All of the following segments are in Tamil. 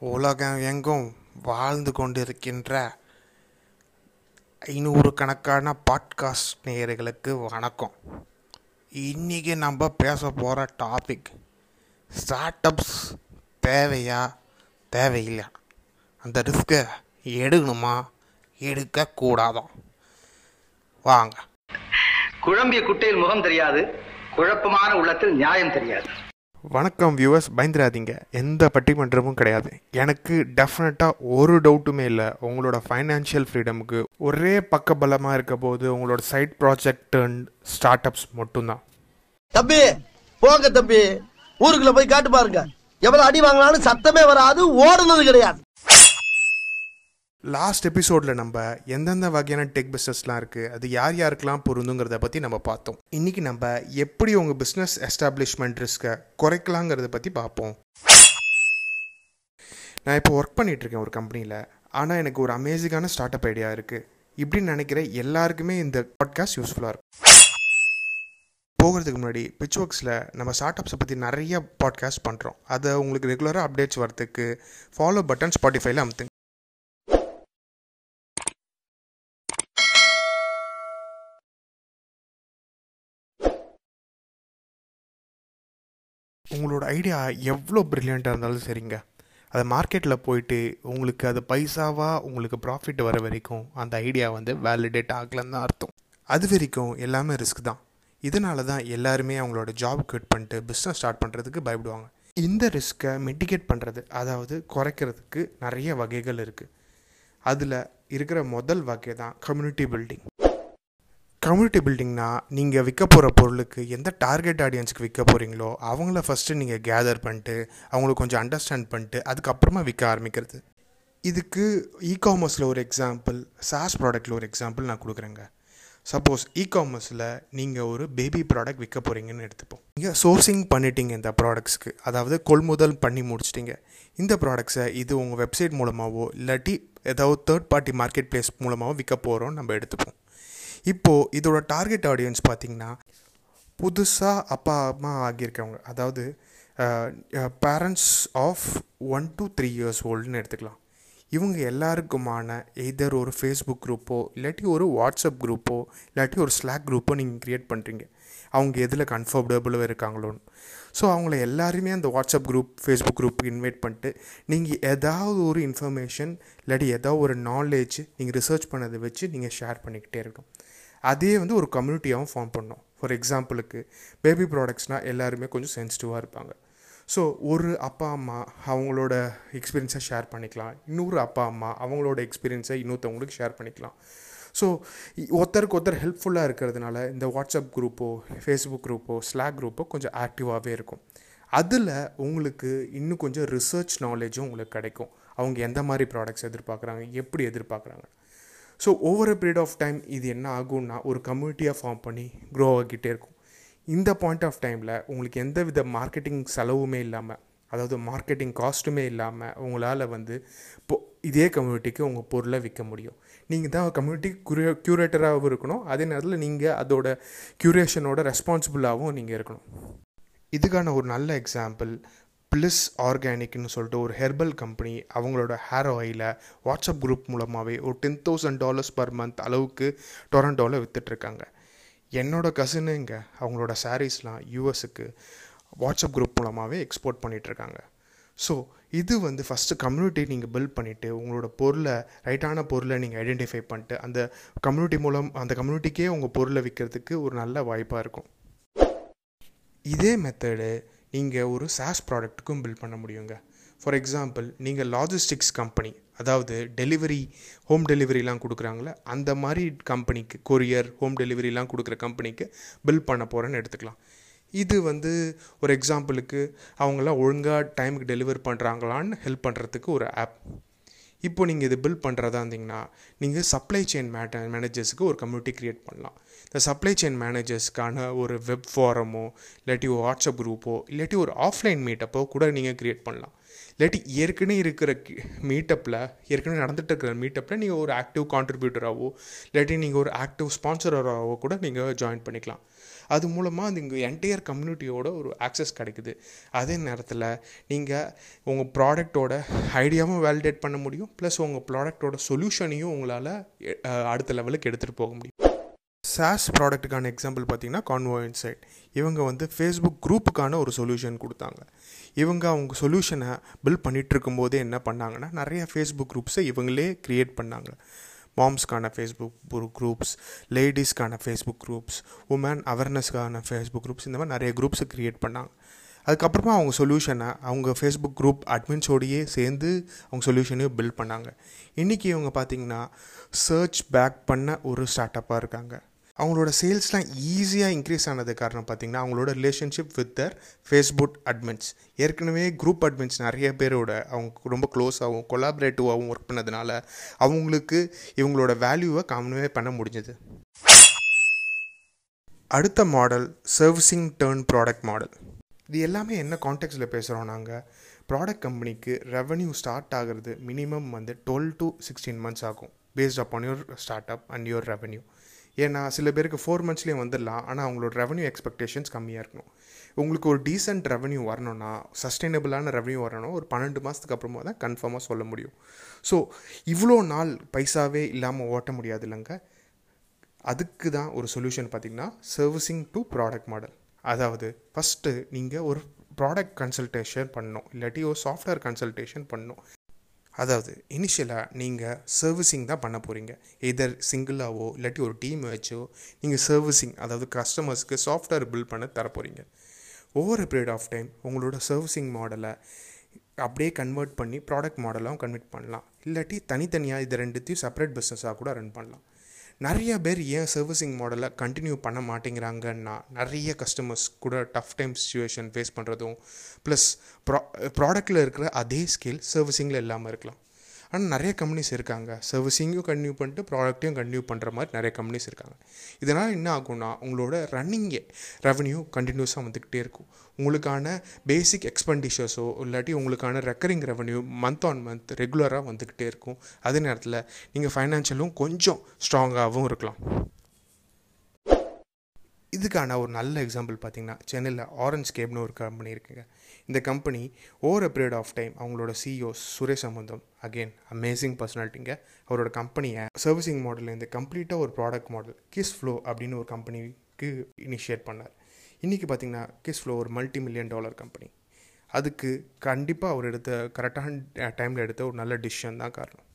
உலகம் எங்கும் வாழ்ந்து கொண்டிருக்கின்ற ஐநூறு கணக்கான பாட்காஸ்ட் நேயர்களுக்கு வணக்கம். இன்றைக்கி நம்ம பேச போகிற டாபிக் ஸ்டார்ட் அப்ஸ் தேவையா தேவையில்லையா? அந்த ரிஸ்க்கை எடுக்கணுமா எடுக்கக்கூடாதா? வாங்க. குழம்பிய குட்டையில் முகம் தெரியாது குழப்பமான உள்ளத்தில் நியாயம் தெரியாது. வணக்கம் வியூவர்ஸ் பயந்துடாதீங்க. எந்த பட்டிமன்றமும் கிடையாது. எனக்கு டெஃபினட்டாக ஒரு டவுட்டுமே இல்லை. உங்களோட ஃபைனான்ஷியல் ஃப்ரீடமுக்கு ஒரே பக்கபலமாக இருக்க போது உங்களோட side project and startups மட்டும்தான். தம்பி போங்க தம்பி. ஊருக்குள்ள போய் காட்டு பாருங்க. எவ்வளோ அடி வாங்கினாலும் சத்தமே வராது ஓடுனது கிடையாது. லாஸ்ட் எபிசோடில் நம்ம எந்தெந்த வகையான டெக் பிஸ்னஸ்லாம் இருக்குது அது யார் யாருக்கெல்லாம் பொருந்துங்கிறத பற்றி நம்ம பார்த்தோம். இன்றைக்கி நம்ம எப்படி உங்கள் பிஸ்னஸ் எஸ்டாப்ளிஷ்மெண்ட் ரிஸ்க்கை குறைக்கலாங்கிறத பற்றி பார்ப்போம். நான் இப்போ ஒர்க் பண்ணிகிட்ருக்கேன் ஒரு கம்பெனியில் ஆனால் எனக்கு ஒரு அமேசிங்கான ஸ்டார்ட் அப் ஐடியா இருக்குது இப்படின்னு நினைக்கிற எல்லாருக்குமே இந்த பாட்காஸ்ட் யூஸ்ஃபுல்லாக இருக்கும். போகிறதுக்கு முன்னாடி பிச் ஒர்க்ஸில் நம்ம ஸ்டார்ட் அப்ஸை பற்றி நிறைய பாட்காஸ்ட் பண்ணுறோம் அதை உங்களுக்கு ரெகுலராக அப்டேட்ஸ் வரதுக்கு ஃபாலோ பட்டன் ஸ்பாட்டிஃபைல அமுத்துங்க. உங்களோட ஐடியா எவ்வளோ ப்ரில்லியண்ட்டாக இருந்தாலும் சரிங்க. அதை மார்க்கெட்டில் போயிட்டு உங்களுக்கு அது பைசாவாக உங்களுக்கு ப்ராஃபிட் வர வரைக்கும் அந்த ஐடியா வந்து வேலிடேட் ஆகலன்னு தான் அர்த்தம். அது வரைக்கும் எல்லாமே ரிஸ்க் தான். இதனால தான் எல்லாருமே அவங்களோட ஜாப் குவிட் பண்ணிட்டு பிஸ்னஸ் ஸ்டார்ட் பண்ணுறதுக்கு பயப்படுவாங்க. இந்த ரிஸ்க்கை மிட்டிகேட் பண்ணுறது அதாவது குறைக்கிறதுக்கு நிறைய வகைகள் இருக்குது அதில் இருக்கிற முதல் வகை தான் கம்யூனிட்டி பில்டிங் கம்யூனிட்டி பில்டிங்னா நீங்கள் விற்க போகிற பொருளுக்கு எந்த டார்கெட் ஆடியன்ஸுக்கு விற்க போகிறீங்களோ அவங்கள ஃபஸ்ட்டு நீங்கள் கேதர் பண்ணிட்டு அவங்களுக்கு கொஞ்சம் அண்டர்ஸ்டாண்ட் பண்ணிட்டு அதுக்கப்புறமா விற்க ஆரம்பிக்கிறது. இதுக்கு இ காமர்ஸில் ஒரு எக்ஸாம்பிள் சாஸ் ப்ராடக்ட்டில் ஒரு எக்ஸாம்பிள் நான் கொடுக்குறேங்க. சப்போஸ் இ காமர்ஸில் நீங்கள் ஒரு பேபி ப்ராடக்ட் விற்க போகிறீங்கன்னு எடுத்துப்போம். நீங்கள் சோர்சிங் பண்ணிட்டீங்க இந்த ப்ராடக்ட்ஸ்க்கு அதாவது கொள்முதல் பண்ணி முடிச்சிட்டிங்க. இந்த ப்ராடக்ட்ஸை இது உங்கள் வெப்சைட் மூலமாகவோ இல்லாட்டி ஏதாவது தேர்ட் பார்ட்டி மார்க்கெட் பிளேஸ் மூலமாகவோ விற்க போகிறோம் நம்ம எடுத்துப்போம். இப்போது இதோட டார்கெட் ஆடியன்ஸ் பார்த்திங்கன்னா புதுசாக அப்பா அம்மா ஆகியிருக்கவங்க அதாவது parents of one to three years ஓல்டுன்னு எடுத்துக்கலாம். இவங்க எல்லாருக்குமான எதர் ஒரு ஃபேஸ்புக் குரூப்போ இல்லாட்டி ஒரு வாட்ஸ்அப் குரூப்போ இல்லாட்டி ஒரு ஸ்லாக் குரூப்போ நீங்கள் க்ரியேட் பண்ணுறீங்க அவங்க எதில் கம்ஃபர்டபுளாக இருக்காங்களோன்னு. ஸோ அவங்கள எல்லாருமே அந்த வாட்ஸ்அப் குரூப் ஃபேஸ்புக் குரூப்புக்கு இன்வைட் பண்ணிட்டு நீங்கள் ஏதாவது ஒரு இன்ஃபர்மேஷன் இல்லாட்டி ஏதாவது ஒரு நாலேஜ் நீங்கள் ரிசர்ச் பண்ணதை வச்சு நீங்கள் ஷேர் பண்ணிக்கிட்டே இருக்கணும். அதே வந்து ஒரு கம்யூனிட்டியாகவும் ஃபார்ம் பண்ணோம். ஃபார் எக்ஸாம்பிளுக்கு பேபி ப்ராடக்ட்ஸ்னால் எல்லாருமே கொஞ்சம் சென்சிட்டிவாக இருப்பாங்க. ஸோ ஒரு அப்பா அம்மா அவங்களோட எக்ஸ்பீரியன்ஸை ஷேர் பண்ணிக்கலாம். இன்னொரு அப்பா அம்மா அவங்களோட எக்ஸ்பீரியன்ஸை இன்னொருத்தவங்களுக்கு ஷேர் பண்ணிக்கலாம். ஸோ ஒருத்தருக்கு ஒருத்தர் ஹெல்ப்ஃபுல்லாக இருக்கிறதுனால இந்த வாட்ஸ்அப் குரூப்போ ஃபேஸ்புக் குரூப்போ ஸ்லாக் குரூப்போ கொஞ்சம் ஆக்டிவாகவே இருக்கும். அதில் உங்களுக்கு இன்னும் கொஞ்சம் ரிசர்ச் நாலேஜும் உங்களுக்கு கிடைக்கும். அவங்க எந்த மாதிரி ப்ராடக்ட்ஸ் எதிர்பார்க்குறாங்க எப்படி எதிர்பார்க்குறாங்க so over a period of time இது என்ன ஆகும்னா ஒரு கம்யூனிட்டியாக ஃபார்ம் பண்ணி க்ரோ ஆகிட்டே இருக்கும். இந்த பாயிண்ட் ஆஃப் டைமில் உங்களுக்கு எந்த வித மார்க்கெட்டிங் செலவுமே இல்லாமல் அதாவது மார்க்கெட்டிங் காஸ்ட்டுமே இல்லாமல் உங்களால் வந்து இப்போ இதே கம்யூனிட்டிக்கு உங்கள் பொருளை விற்க முடியும். நீங்கள் தான் கம்யூனிட்டி க்யூரே க்யூரேட்டராகவும் இருக்கணும். அதே நேரத்தில் நீங்கள் அதோட க்யூரேஷனோட ரெஸ்பான்சிபிளாகவும் நீங்கள் இருக்கணும். இதுக்கான ஒரு நல்ல எக்ஸாம்பிள் ப்ளிஸ் ஆர்கானிக்னு சொல்லிட்டு ஒரு ஹெர்பல் கம்பெனி அவங்களோட ஹேர் ஆயிலை வாட்ஸ்அப் குரூப் மூலமாகவே ஒரு ten thousand dollars per month அளவுக்கு டொரண்டோவில் விற்றுட்ருக்காங்க என்னோடய கசினுங்க அவங்களோட சாரீஸ்லாம் யூஎஸுக்கு வாட்ஸ்அப் குரூப் மூலமாகவே எக்ஸ்போர்ட் பண்ணிகிட்ருக்காங்க ஸோ இது வந்து ஃபஸ்ட்டு கம்யூனிட்டி நீங்கள் பில்ட் பண்ணிவிட்டு உங்களோட பொருளை ரைட்டான பொருளை நீங்கள் ஐடென்டிஃபை பண்ணிட்டு அந்த கம்யூனிட்டி மூலம் அந்த கம்யூனிட்டிக்கே உங்கள் பொருளை விற்கிறதுக்கு ஒரு நல்ல வாய்ப்பாக இருக்கும். இதே மெத்தடு நீங்கள் ஒரு சாஸ் ப்ராடக்ட்டுக்கும் பில்ட் பண்ண முடியுங்க. ஃபார் எக்ஸாம்பிள் நீங்கள் லாஜிஸ்டிக்ஸ் கம்பெனி அதாவது டெலிவரி ஹோம் டெலிவரிலாம் கொடுக்குறாங்களே அந்த மாதிரி கம்பெனிக்கு கொரியர் ஹோம் டெலிவரிலாம் கொடுக்குற கம்பெனிக்கு பில் பண்ண போகிறேன்னு எடுத்துக்கலாம். இது வந்து ஒரு எக்ஸாம்பிளுக்கு அவங்களாம் ஒழுங்காக டைமுக்கு டெலிவர் பண்ணுறாங்களான்னு ஹெல்ப் பண்ணுறதுக்கு ஒரு ஆப் இப்போ நீங்கள் இது பில் பண்ணுறதா இருந்தீங்கன்னா நீங்கள் சப்ளை செயின் மேட்ட மேனேஜர்ஸுக்கு ஒரு கம்யூனிட்டி க்ரியேட் பண்ணலாம். இந்த சப்ளை செயின் மேனேஜர்ஸ்க்கான ஒரு வெப் ஃபாரமோ இல்லாட்டி ஒரு வாட்ஸ்அப் குரூப்போ இல்லாட்டி ஒரு ஆஃப்லைன் மீட்டப்போ கூட நீங்கள் க்ரியேட் பண்ணலாம். இல்லாட்டி ஏற்கனவே இருக்கிற மீட்டப்பில் ஏற்கனவே நடந்துட்டு இருக்கிற மீட்டப்பில் நீங்கள் ஒரு ஆக்டிவ் கான்ட்ரிபியூட்டராகவோ இல்லாட்டி நீங்கள் ஒரு ஆக்டிவ் ஸ்பான்சராகவோ கூட நீங்கள் ஜாயின் பண்ணிக்கலாம். அது மூலமாக அந்த இங்கே என்டையர் கம்யூனிட்டியோட ஒரு ஆக்சஸ் கிடைக்குது. அதே நேரத்தில் நீங்கள் உங்கள் ப்ராடக்டோட ஐடியாவும் வேலிடேட் பண்ண முடியும் ப்ளஸ் உங்கள் ப்ராடக்டோட சொல்யூஷனையும் உங்களால் அடுத்த லெவலுக்கு எடுத்துகிட்டு போக முடியும். சாஸ் ப்ராடக்ட்டுக்கான எக்ஸாம்பிள் பார்த்தீங்கன்னா கான்வோ இன்சைட் இவங்க வந்து ஃபேஸ்புக் குரூப்புக்கான ஒரு சொல்யூஷன் கொடுத்தாங்க. இவங்க அவங்க சொல்யூஷனை பில் பண்ணிகிட்ருக்கும்போதே என்ன பண்ணாங்கன்னா நிறைய ஃபேஸ்புக் குரூப்ஸை இவங்களே க்ரியேட் பண்ணாங்க. மாம்ஸ்க்கான ஃபேஸ்புக் குரூப்ஸ் லேடிஸ்க்கான ஃபேஸ்புக் குரூப்ஸ் உமன் அவேர்னஸ்க்கான ஃபேஸ்புக் குரூப்ஸ் இந்த மாதிரி நிறைய குரூப்ஸை க்ரியேட் பண்ணாங்க. அதுக்கப்புறமா அவங்க சொல்யூஷனை அவங்க ஃபேஸ்புக் குரூப் அட்மின்ஸோடையே சேர்ந்து அவங்க சொல்யூஷனையும் பில்ட் பண்ணாங்க. இன்றைக்கி இவங்க பார்த்திங்கன்னா சர்ச் பேக் பண்ண ஒரு ஸ்டார்ட் அப்பாக இருக்காங்க. அவங்களோட சேல்ஸ்லாம் ஈஸியாக இன்க்ரீஸ் ஆனது காரணம் பார்த்திங்கன்னா அவங்களோட relationship with their Facebook admins ஏற்கனவே குரூப் அட்மின்ஸ் நிறைய பேரோட அவங்க ரொம்ப க்ளோஸாகவும் கொலாபரேட்டிவாகவும் ஒர்க் பண்ணதுனால அவங்களுக்கு இவங்களோட வேல்யூவை காமனவே பண்ண முடிஞ்சது. அடுத்த model servicing turn product model இது எல்லாமே என்ன கான்டெக்ட்டில் பேசுகிறோம் நாங்கள் ப்ராடக்ட் கம்பெனிக்கு ரெவன்யூ ஸ்டார்ட் ஆகிறது மினிமம் வந்து டுவெல் டு சிக்ஸ்டீன் மந்த்ஸ் ஆகும் based upon your startup and your revenue ஏன்னா சில பேருக்கு ஃபோர் மந்த்ஸ்லேயே வந்துடலாம். ஆனால் அவங்களோட ரெவன்யூ எக்ஸ்பெக்டேஷன்ஸ் கம்மியாக இருக்கணும். உங்களுக்கு ஒரு டீசென்ட் ரெவன்யூ வரணும்னா சஸ்டைனபிளான ரெவன்யூ வரணும். ஒரு பன்னெண்டு மாதத்துக்கு அப்புறமா தான் கன்ஃபார்மாக சொல்ல முடியும். ஸோ இவ்வளோ நாள் பைசாவே இல்லாமல் ஓட்ட முடியாது இல்லைங்க. அதுக்கு தான் ஒரு சொல்யூஷன் பார்த்திங்கன்னா சர்வீசிங் டு ப்ராடக்ட் மாடல் அதாவது ஃபஸ்ட்டு நீங்கள் ஒரு ப்ராடக்ட் கன்சல்டேஷன் பண்ணணும். இல்லாட்டி ஒரு சாஃப்ட்வேர் கன்சல்டேஷன் பண்ணணும். அதாவது இனிஷியலாக நீங்கள் சர்வீசிங் தான் பண்ண போகிறீங்க எதர் சிங்கிளாகவோ இல்லாட்டி ஒரு டீம் வச்சோ நீங்கள் சர்வீசிங் அதாவது கஸ்டமர்ஸ்க்கு சாஃப்ட்வேர் பில்ட் பண்ண தர போகிறீங்க ஓவர் பீரியட் ஆஃப் டைம் உங்களோட சர்வீசிங் மாடலை அப்படியே கன்வெர்ட் பண்ணி ப்ராடக்ட் மாடலாகவும் கன்வெர்ட் பண்ணலாம். இல்லாட்டி தனித்தனியாக இது ரெண்டுத்தையும் செப்பரேட் பிஸ்னஸாக கூட ரன் பண்ணலாம். நிறைய பேர் ஏன் சர்வீசிங் மாடலை கண்டினியூ பண்ண மாட்டேங்கிறாங்கன்னா நிறைய கஸ்டமர்ஸ் கூட டஃப் டைம் சுச்சுவேஷன் ஃபேஸ் பண்ணுறதும் ப்ளஸ் ப்ரா ப்ராடக்டில் இருக்கிற அதே ஸ்கில் சர்வீசிங்கில் இல்லாமல் இருக்கலாம். ஆனால் நிறைய கம்பெனிஸ் இருக்காங்க. சர்வீஸிங்கும் கண்டினியூ பண்ணிட்டு ப்ராடக்ட்டையும் கன்டினியூ பண்ணுற மாதிரி நிறைய கம்பெனிஸ் இருக்காங்க. இதனால் என்ன ஆகும்னா உங்களோட ரன்னிங்கே ரெவன்யூ கண்டினியூஸாக வந்துக்கிட்டே இருக்கும். உங்களுக்கான பேசிக் எக்ஸ்பெண்டிச்சர்ஸோ இல்லாட்டி உங்களுக்கான recurring revenue month on month ரெகுலராக வந்துக்கிட்டே இருக்கும். அதே நேரத்தில் நீங்கள் ஃபைனான்ஷியலும் கொஞ்சம் ஸ்ட்ராங்காகவும் இருக்கலாம். இதுக்கான ஒரு நல்ல எக்ஸாம்பிள் பார்த்தீங்கன்னா சென்னையில் ஆரஞ்ச் கேப்னு ஒரு கம்பெனி இருக்குங்க. இந்த company over a period of time அவங்களோட CEO Suresh Sambandam again amazing பர்சனாலிட்டிங்க அவரோட கம்பெனியை சர்வீசிங் மாடல்லேருந்து கம்ப்ளீட்டாக ஒரு ப்ராடக்ட் மாடல் கிஸ் ஃப்ளோ அப்படின்னு ஒரு கம்பெனிக்கு இனிஷியேட் பண்ணார். இன்றைக்கி பார்த்தீங்கன்னா கிஸ் ஃப்ளோ ஒரு மல்டி மில்லியன் டாலர் கம்பெனி அதுக்கு கண்டிப்பாக அவர் எடுத்த கரெக்டான டைமில் எடுத்த ஒரு நல்ல டிசிஷன் தான் காரணம்.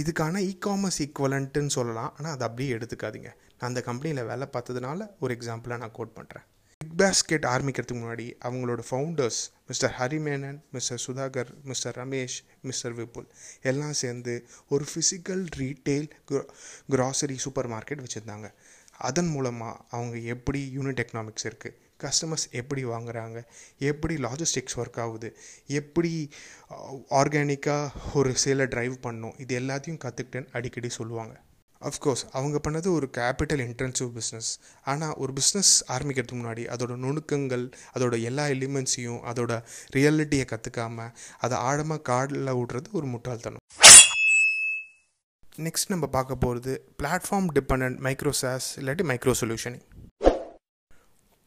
இதுக்கான இ காமர்ஸ் ஈக்குவலண்ட்டுன்னு சொல்லலாம். ஆனால் அதை அப்படியே எடுத்துக்காதீங்க. நான் அந்த கம்பெனியில் வேலை பார்த்ததுனால ஒரு எக்ஸாம்பிளாக நான் கோட் பண்ணுறேன் பிக் பாஸ்கெட் ஆரம்பிக்கிறதுக்கு முன்னாடி அவங்களோட founders mister Hari Menon mister Sudhakar mister Ramesh mister Vipul எல்லாம் சேர்ந்து ஒரு physical retail grocery supermarket வச்சுருந்தாங்க. அதன் மூலமாக அவங்க எப்படி யூனிட் எக்கனாமிக்ஸ் இருக்குது கஸ்டமர்ஸ் எப்படி வாங்குறாங்க எப்படி லாஜிஸ்டிக்ஸ் ஒர்க் ஆகுது எப்படி uh, ஆர்கானிக்காக ஒரு சேலை ட்ரைவ் பண்ணும் இது எல்லாத்தையும் கற்றுக்கிட்டேன்னு அடிக்கடி சொல்லுவாங்க. அஃப்கோர்ஸ் அவங்க பண்ணது ஒரு கேபிட்டல் இன்டென்சிவ் பிஸ்னஸ் ஆனால் ஒரு பிஸ்னஸ் ஆரம்பிக்கிறதுக்கு முன்னாடி அதோட நுணுக்கங்கள் அதோட எல்லா எலிமெண்ட்ஸையும் அதோட ரியாலிட்டியை கற்றுக்காமல் அதை ஆழமாக காடில் விடுறது ஒரு முட்டாள்தனம். நெக்ஸ்ட் நம்ம பார்க்க போகிறது பிளாட்ஃபார்ம் டிபெண்ட் மைக்ரோசாஸ் இல்லாட்டி மைக்ரோ சொல்யூஷனிங்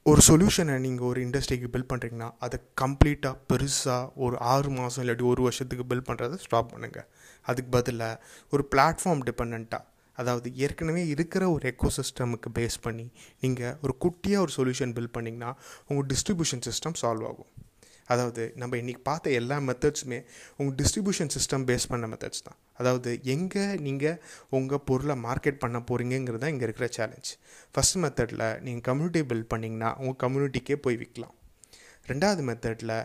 ஒரு சொல்யூஷனை நீங்கள் ஒரு இண்டஸ்ட்ரிக்கு பில்ட் பண்ணுறீங்கன்னா அதை கம்ப்ளீட்டாக பெருசாக ஒரு ஆறு மாதம் இல்லாட்டி ஒரு வருஷத்துக்கு பில்ட் பண்ணுறதை ஸ்டாப் பண்ணுங்கள் அதுக்கு பதிலாக ஒரு பிளாட்ஃபார்ம் டிபெண்ட்டாக அதாவது ஏற்கனவே இருக்கிற ஒரு எக்கோ சிஸ்டமுக்கு பேஸ் பண்ணி நீங்கள் ஒரு குட்டியாக ஒரு சொல்யூஷன் பில்ட் பண்ணிங்கன்னா உங்கள் டிஸ்ட்ரிபியூஷன் சிஸ்டம் சால்வ் ஆகும். அதாவது நம்ம இன்றைக்கி பார்த்த எல்லா மெத்தட்ஸுமே உங்கள் டிஸ்ட்ரிபியூஷன் சிஸ்டம் பேஸ் பண்ண மெத்தட்ஸ் தான். அதாவது எங்கே நீங்கள் உங்கள் பொருளை மார்க்கெட் பண்ண போகிறீங்கிறது தான் இங்கே இருக்கிற சேலஞ்ச் ஃபஸ்ட் மெத்தடில் நீங்கள் கம்யூனிட்டி பில்ட் பண்ணிங்கன்னா உங்கள் கம்யூனிட்டிக்கே போய் விற்கலாம் ரெண்டாவது மெத்தடில்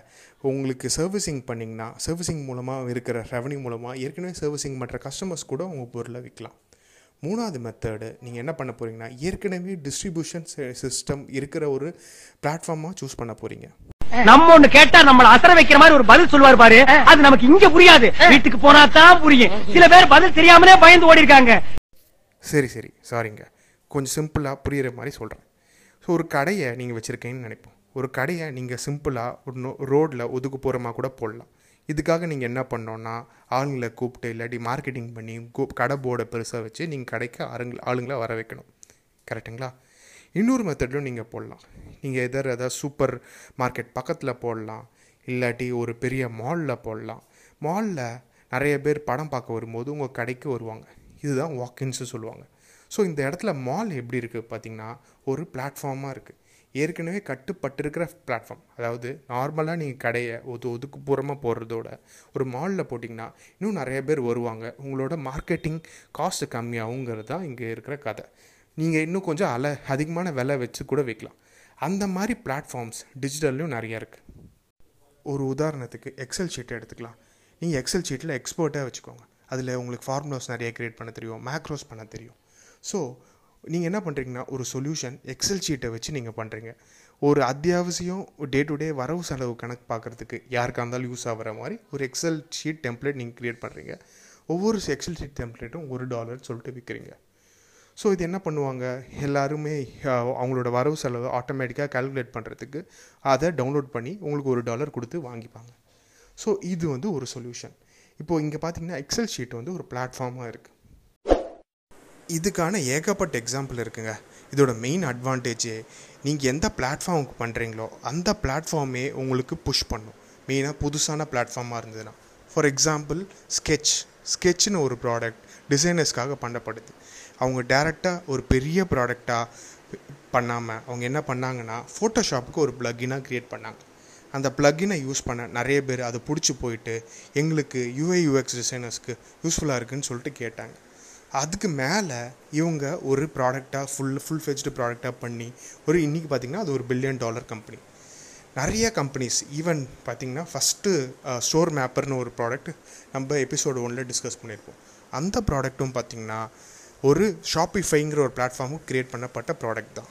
உங்களுக்கு சர்வீசிங் பண்ணிங்கன்னா சர்வீசிங் மூலமாக இருக்கிற ரெவன்யூ மூலமாக ஏற்கனவே சர்வீசிங் பண்ணுற கஸ்டமர்ஸ் கூட உங்கள் பொருளை விற்கலாம் மூணாவது மெத்தடு நீங்கள் என்ன பண்ண போகிறீங்கன்னா ஏற்கனவே டிஸ்ட்ரிபியூஷன் சிஸ்டம் இருக்கிற ஒரு பிளாட்ஃபார்மாக சூஸ் பண்ண போகிறீங்க நம்ம ஒண்ணு கேட்டா நம்மள அசர வைக்கிற மாதிரி ஒரு பதில் சொல்லுவார் பாரு. அது நமக்கு இங்க புரியாது. வீட்டுக்கு போனா தான் புரியும். சில பேர் பதில் தெரியாமலே பயந்து ஓடி இருக்காங்க சரி சரி. சாரிங்க கொஞ்சம் சிம்பிளாக புரிகிற மாதிரி சொல்கிறேன் ஸோ ஒரு கடையை நீங்கள் வச்சுருக்கீங்கன்னு நினைப்போம். ஒரு கடையை நீங்கள் சிம்பிளாக ஒரு நோ ரோட்டில் ஒதுக்குப்புறமாக கூட போடலாம். இதுக்காக நீங்கள் என்ன பண்ணோன்னா ஆளுங்களை கூப்பிட்டு இல்லாட்டி மார்க்கெட்டிங் பண்ணி கடை போர்டை பெருசாக வச்சு நீங்கள் கடைக்கு ஆளுங்க ஆளுங்களை வர வைக்கணும். கரெக்டுங்களா இன்னொரு மெத்தட்லும் நீங்கள் போடலாம். நீங்கள் எதர் ஏதாவது சூப்பர் மார்க்கெட் பக்கத்தில் போடலாம். இல்லாட்டி ஒரு பெரிய மாலில் போடலாம். மாலில் நிறைய பேர் படம் பார்க்க வரும்போது உங்கள் கடைக்கு வருவாங்க. இதுதான் வாக்கின்ஸு சொல்லுவாங்க. ஸோ இந்த இடத்துல மால் எப்படி இருக்குது பார்த்தீங்கன்னா ஒரு பிளாட்ஃபார்மாக இருக்குது ஏற்கனவே கட்டுப்பட்டிருக்கிற பிளாட்ஃபார்ம் அதாவது நார்மலாக நீங்கள் கடையை ஒது ஒதுக்குப்புறமாக போடுறதோட ஒரு மாலில் போட்டிங்கன்னா இன்னும் நிறைய பேர் வருவாங்க. உங்களோட மார்க்கெட்டிங் காஸ்ட்டு கம்மியாகுங்கிறது தான் இங்கே இருக்கிற கதை. நீங்கள் இன்னும் கொஞ்சம் அலை அதிகமான விலை வச்சு கூட வைக்கலாம் அந்த மாதிரி பிளாட்ஃபார்ம்ஸ் டிஜிட்டல்லையும் நிறையா இருக்குது ஒரு உதாரணத்துக்கு எக்ஸல் ஷீட்டை எடுத்துக்கலாம். நீங்கள் எக்ஸல் ஷீட்டில் எக்ஸ்பர்ட்டாக வச்சுக்கோங்க. அதில் உங்களுக்கு ஃபார்முலாஸ் நிறைய க்ரியேட் பண்ண தெரியும் மேக்ரோஸ் பண்ண தெரியும். ஸோ நீங்கள் என்ன பண்ணுறீங்கன்னா ஒரு சொல்யூஷன் எக்ஸல் ஷீட்டை வச்சு நீங்கள் பண்ணுறீங்க ஒரு அத்தியாவசியம் டே டு டே வரவு செலவு கணக்கு பார்க்குறதுக்கு யாருக்காக இருந்தாலும் யூஸ் ஆகிற மாதிரி ஒரு எக்ஸல் ஷீட் டெம்ப்ளேட் நீங்கள் க்ரியேட் பண்ணுறீங்க ஒவ்வொரு எக்ஸல் ஷீட் டெம்ப்ளேட்டும் ஒரு டாலர் சொல்லிட்டு விற்கிறீங்க ஸோ இது என்ன பண்ணுவாங்க? எல்லாருமே அவங்களோட வரவு செலவு ஆட்டோமேட்டிக்காக கால்குலேட் பண்ணுறதுக்கு அதை டவுன்லோட் பண்ணி உங்களுக்கு ஒரு டாலர் கொடுத்து வாங்கிப்பாங்க. ஸோ இது வந்து ஒரு சொல்யூஷன் இப்போது இங்கே பார்த்தீங்கன்னா எக்ஸல் ஷீட் வந்து ஒரு பிளாட்ஃபார்மாக இருக்குது இதுக்கான ஏகப்பட்ட எக்ஸாம்பிள் இருக்குங்க. இதோட மெயின் அட்வான்டேஜே நீங்கள் எந்த பிளாட்ஃபார்முக்கு பண்ணுறீங்களோ அந்த பிளாட்ஃபார்மே உங்களுக்கு புஷ் பண்ணும். மெயினாக புதுசான பிளாட்ஃபார்மாக இருந்ததுன்னா. ஃபார் எக்ஸாம்பிள் ஸ்கெட்ச் ஸ்கெட்ச்னு ஒரு ப்ராடக்ட் டிசைனர்ஸ்க்காக பண்ணப்படுது. அவங்க டேரெக்டாக ஒரு பெரிய ப்ராடக்டாக பண்ணாமல் அவங்க என்ன பண்ணாங்கன்னா ஃபோட்டோஷாப்புக்கு ஒரு ப்ளக்கினாக க்ரியேட் பண்ணாங்க. அந்த ப்ளக்கினை யூஸ் பண்ண நிறைய பேர் அதை பிடிச்சி போயிட்டு எங்களுக்கு யூஐ யூஎக்ஸ் டிசைனர்ஸ்க்கு யூஸ்ஃபுல்லாக இருக்குதுன்னு சொல்லிட்டு கேட்டாங்க. அதுக்கு மேலே இவங்க ஒரு ப்ராடக்டாக ஃபுல் ஃபுல் ஃபெஜ்டு ப்ராடக்டாக பண்ணி ஒரு இன்றைக்கி பார்த்திங்கன்னா அது ஒரு பில்லியன் டாலர் கம்பெனி நிறைய கம்பெனிஸ் ஈவன் பார்த்திங்கன்னா ஃபஸ்ட்டு ஸ்டோர் மேப்பர்னு ஒரு ப்ராடக்ட் நம்ம எபிசோடு ஒன்றில் டிஸ்கஸ் பண்ணியிருப்போம். அந்த ப்ராடக்ட்டும் பார்த்திங்கன்னா ஒரு ஷாப்பிஃபைங்கிற ஒரு பிளாட்ஃபார்மும் க்ரியேட் பண்ணப்பட்ட ப்ராடக்ட் தான்.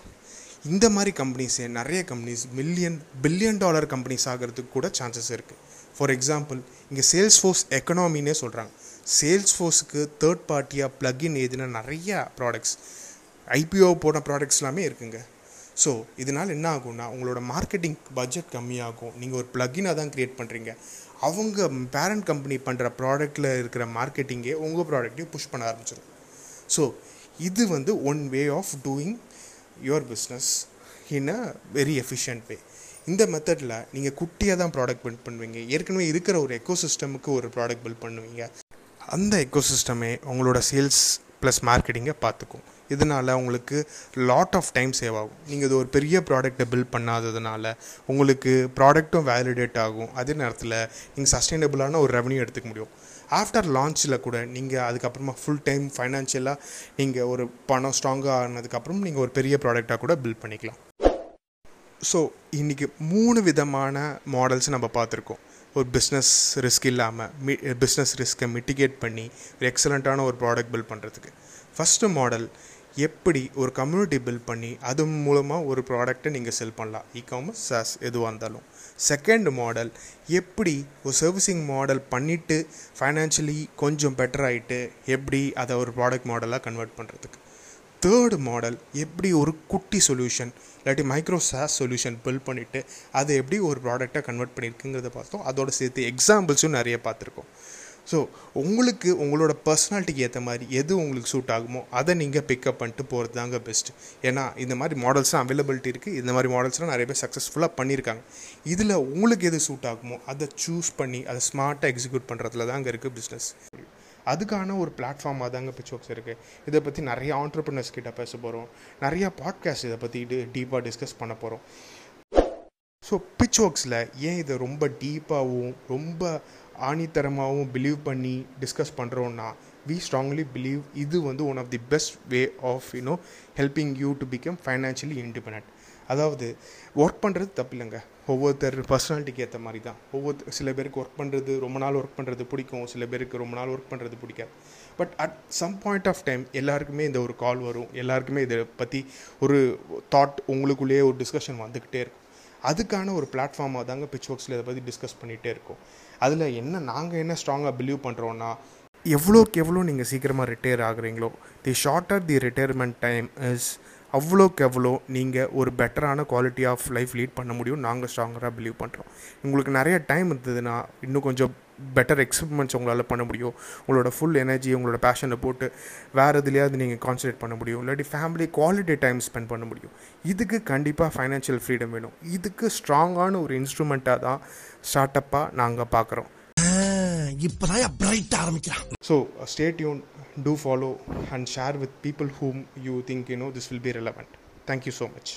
இந்த மாதிரி கம்பெனிஸே நிறைய companies million billion dollar companies ஆகிறதுக்கு கூட சான்சஸ் இருக்குது ஃபார் எக்ஸாம்பிள் இங்கே சேல்ஸ் ஃபோர்ஸ் எக்கனாமின்னே சொல்கிறாங்க சேல்ஸ் ஃபோர்ஸுக்கு தேர்ட் பார்ட்டியாக ப்ளக்இன் ஏதுனா நிறையா ப்ராடக்ட்ஸ் ஐபிஓ போன ப்ராடக்ட்ஸ் எல்லாமே இருக்குங்க. ஸோ இதனால் என்ன ஆகும்னா உங்களோட மார்க்கெட்டிங் பட்ஜெட் கம்மியாகும். நீங்கள் ஒரு ப்ளக்கினாக தான் க்ரியேட் பண்ணுறீங்க அவங்க பேரண்ட் கம்பெனி பண்ணுற ப்ராடக்டில் இருக்கிற மார்க்கெட்டிங்கே உங்கள் ப்ராடக்ட்டையும் புஷ் பண்ண ஆரம்பிச்சிடும் ஸோ இது வந்து one way of doing your business in a very efficient way இந்த மெத்தடில் நீங்கள் குட்டியாக தான் ப்ராடக்ட் பில்ட் பண்ணுவீங்க. ஏற்கனவே இருக்கிற ஒரு எக்கோசிஸ்டமுக்கு ஒரு ப்ராடக்ட் பில்ட் பண்ணுவீங்க. அந்த எக்கோசிஸ்டமே உங்களோட சேல்ஸ் ப்ளஸ் மார்க்கெட்டிங்கை பார்த்துக்கும். இதனால் உங்களுக்கு லாட் ஆஃப் டைம் சேவ் ஆகும். நீங்கள் இது ஒரு பெரிய ப்ராடக்ட்டை பில்ட் பண்ணாததுனால உங்களுக்கு ப்ராடக்ட்டும் வேலிடேட் ஆகும். அதே நேரத்தில் நீங்கள் சஸ்டைனபிளான ஒரு ரெவன்யூ எடுத்துக்க முடியும். ஆஃப்டர் லான்ச்சில் கூட நீங்கள் அதுக்கப்புறமா ஃபுல் டைம் ஃபைனான்ஷியலாக நீங்கள் ஒரு பணம் ஸ்ட்ராங்காக ஆனதுக்கப்புறம் நீங்கள் ஒரு பெரிய ப்ராடக்டாக கூட பில்ட் பண்ணிக்கலாம். ஸோ இன்றைக்கி மூணு விதமான மாடல்ஸ் நம்ம பார்த்துருக்கோம். ஒரு பிஸ்னஸ் ரிஸ்க் இல்லாமல் மி பிஸ்னஸ் ரிஸ்க்கை மிட்டிகேட் பண்ணி ஒரு எக்ஸலண்ட்டான ஒரு ப்ராடக்ட் பில்ட் பண்ணுறதுக்கு ஃபஸ்ட்டு மாடல் எப்படி ஒரு கம்யூனிட்டி பில்ட் பண்ணி அது மூலமாக ஒரு ப்ராடக்ட்டை நீங்கள் செல் பண்ணலாம். இ காமர்ஸ் சாஸ் எதுவாக இருந்தாலும். செகண்ட் மாடல் எப்படி ஒரு சர்வீசிங் மாடல் பண்ணிவிட்டு ஃபைனான்ஷியலி கொஞ்சம் பெட்டர் ஆகிட்டு எப்படி அதை ஒரு ப்ராடக்ட் மாடலாக கன்வெர்ட் பண்ணுறதுக்கு தேர்டு மாடல் எப்படி ஒரு குட்டி சொல்யூஷன் இல்லாட்டி மைக்ரோ சாஸ் சொல்யூஷன் பில்ட் பண்ணிவிட்டு அதை எப்படி ஒரு ப்ராடக்டாக கன்வெர்ட் பண்ணியிருக்குங்கிறத பார்த்தோம். அதோட சேர்த்து எக்ஸாம்பிள்ஸும் நிறைய பார்த்துருக்கோம். ஸோ உங்களுக்கு உங்களோட பர்சனாலிட்டிக்கு ஏற்ற மாதிரி எது உங்களுக்கு சூட் ஆகுமோ அதை நீங்கள் பிக்கப் பண்ணிட்டு போகிறது தாங்க பெஸ்ட்டு ஏன்னா இந்த மாதிரி மாடல்ஸ்லாம் அவைலபிலிட்டி இருக்குது இந்த மாதிரி மாடல்ஸ்லாம் நிறைய பேர் சக்ஸஸ்ஃபுல்லாக பண்ணியிருக்காங்க. இதில் உங்களுக்கு எது சூட் ஆகுமோ அதை சூஸ் பண்ணி அதை ஸ்மார்ட்டாக எக்ஸிக்யூட் பண்ணுறதுல தாங்க இருக்குது பிஸ்னஸ் அதுக்கான ஒரு பிளாட்ஃபார்மாக தாங்க பிச் இருக்குது இதை பற்றி நிறைய ஆண்டர்பிரினர்ஸ் கிட்ட பேச போகிறோம் நிறையா பாட்காஸ்ட் இதை பற்றி டீப்பாக டிஸ்கஸ் பண்ண போகிறோம் ஸோ பிச் ஒர்க்ஸில் ஏன் இதை ரொம்ப டீப்பாகவும் ரொம்ப ஆணித்தரமாகவும் பிலீவ் பண்ணி டிஸ்கஸ் பண்ணுறோன்னா வி ஸ்ட்ராங்லி பிலீவ் இது வந்து one of the best way of you know helping you to become financially independent அதாவது ஒர்க் பண்ணுறது தப்பில்லைங்க. ஒவ்வொருத்தர் பர்சனாலிட்டிக்கு ஏற்ற மாதிரி தான் ஒவ்வொரு சில பேருக்கு ஒர்க் பண்ணுறது ரொம்ப நாள் ஒர்க் பண்ணுறது பிடிக்கும். சில பேருக்கு ரொம்ப நாள் ஒர்க் பண்ணுறது பிடிக்காது. But at some point of time எல்லாருக்குமே இந்த ஒரு கால் வரும். எல்லாருக்குமே இதை பற்றி ஒரு தாட் உங்களுக்குள்ளேயே ஒரு டிஸ்கஷன் வந்துக்கிட்டே இருக்கும். அதுக்கான ஒரு பிளாட்ஃபார்மாக தாங்க பிச் ஒர்க்ஸில் இதை பற்றி டிஸ்கஸ் பண்ணிகிட்டே இருக்கோம். அதில் என்ன நாங்கள் என்ன ஸ்ட்ராங்காக பிலீவ் பண்ணுறோன்னா எவ்வளோக்கு எவ்வளோ நீங்கள் சீக்கிரமாக retire ஆகுறீங்களோ the shorter the retirement time is அவ்வளோக்கு எவ்வளோ நீங்கள் ஒரு பெட்டரான குவாலிட்டி ஆஃப் லைஃப் லீட் பண்ண முடியும். நாங்கள் ஸ்ட்ராங்கராக பிலீவ் பண்ணுறோம் உங்களுக்கு நிறைய டைம் இருந்ததுன்னா இன்னும் கொஞ்சம் பெட்டர் எக்ஸ்பெரிமெண்ட்ஸ் உங்களால் பண்ண முடியும். உங்களோட ஃபுல் எனர்ஜி உங்களோட பேஷனை போட்டு வேறு எதுலையாவது நீங்கள் கான்சன்ட்ரேட் பண்ண முடியும். இல்லாட்டி ஃபேமிலி குவாலிட்டி டைம் ஸ்பெண்ட் பண்ண முடியும். இதுக்கு கண்டிப்பாக ஃபைனான்ஷியல் ஃப்ரீடம் வேணும். இதுக்கு ஸ்ட்ராங்கான ஒரு இன்ஸ்ட்ருமெண்ட்டாக தான் ஸ்டார்ட் அப்பாக நாங்கள் பார்க்குறோம். இப்போதான் பிரைட் ஆரம்பிக்கலாம் so stay Yoon to follow and share with people whom you think you know this will be relevant thank you so much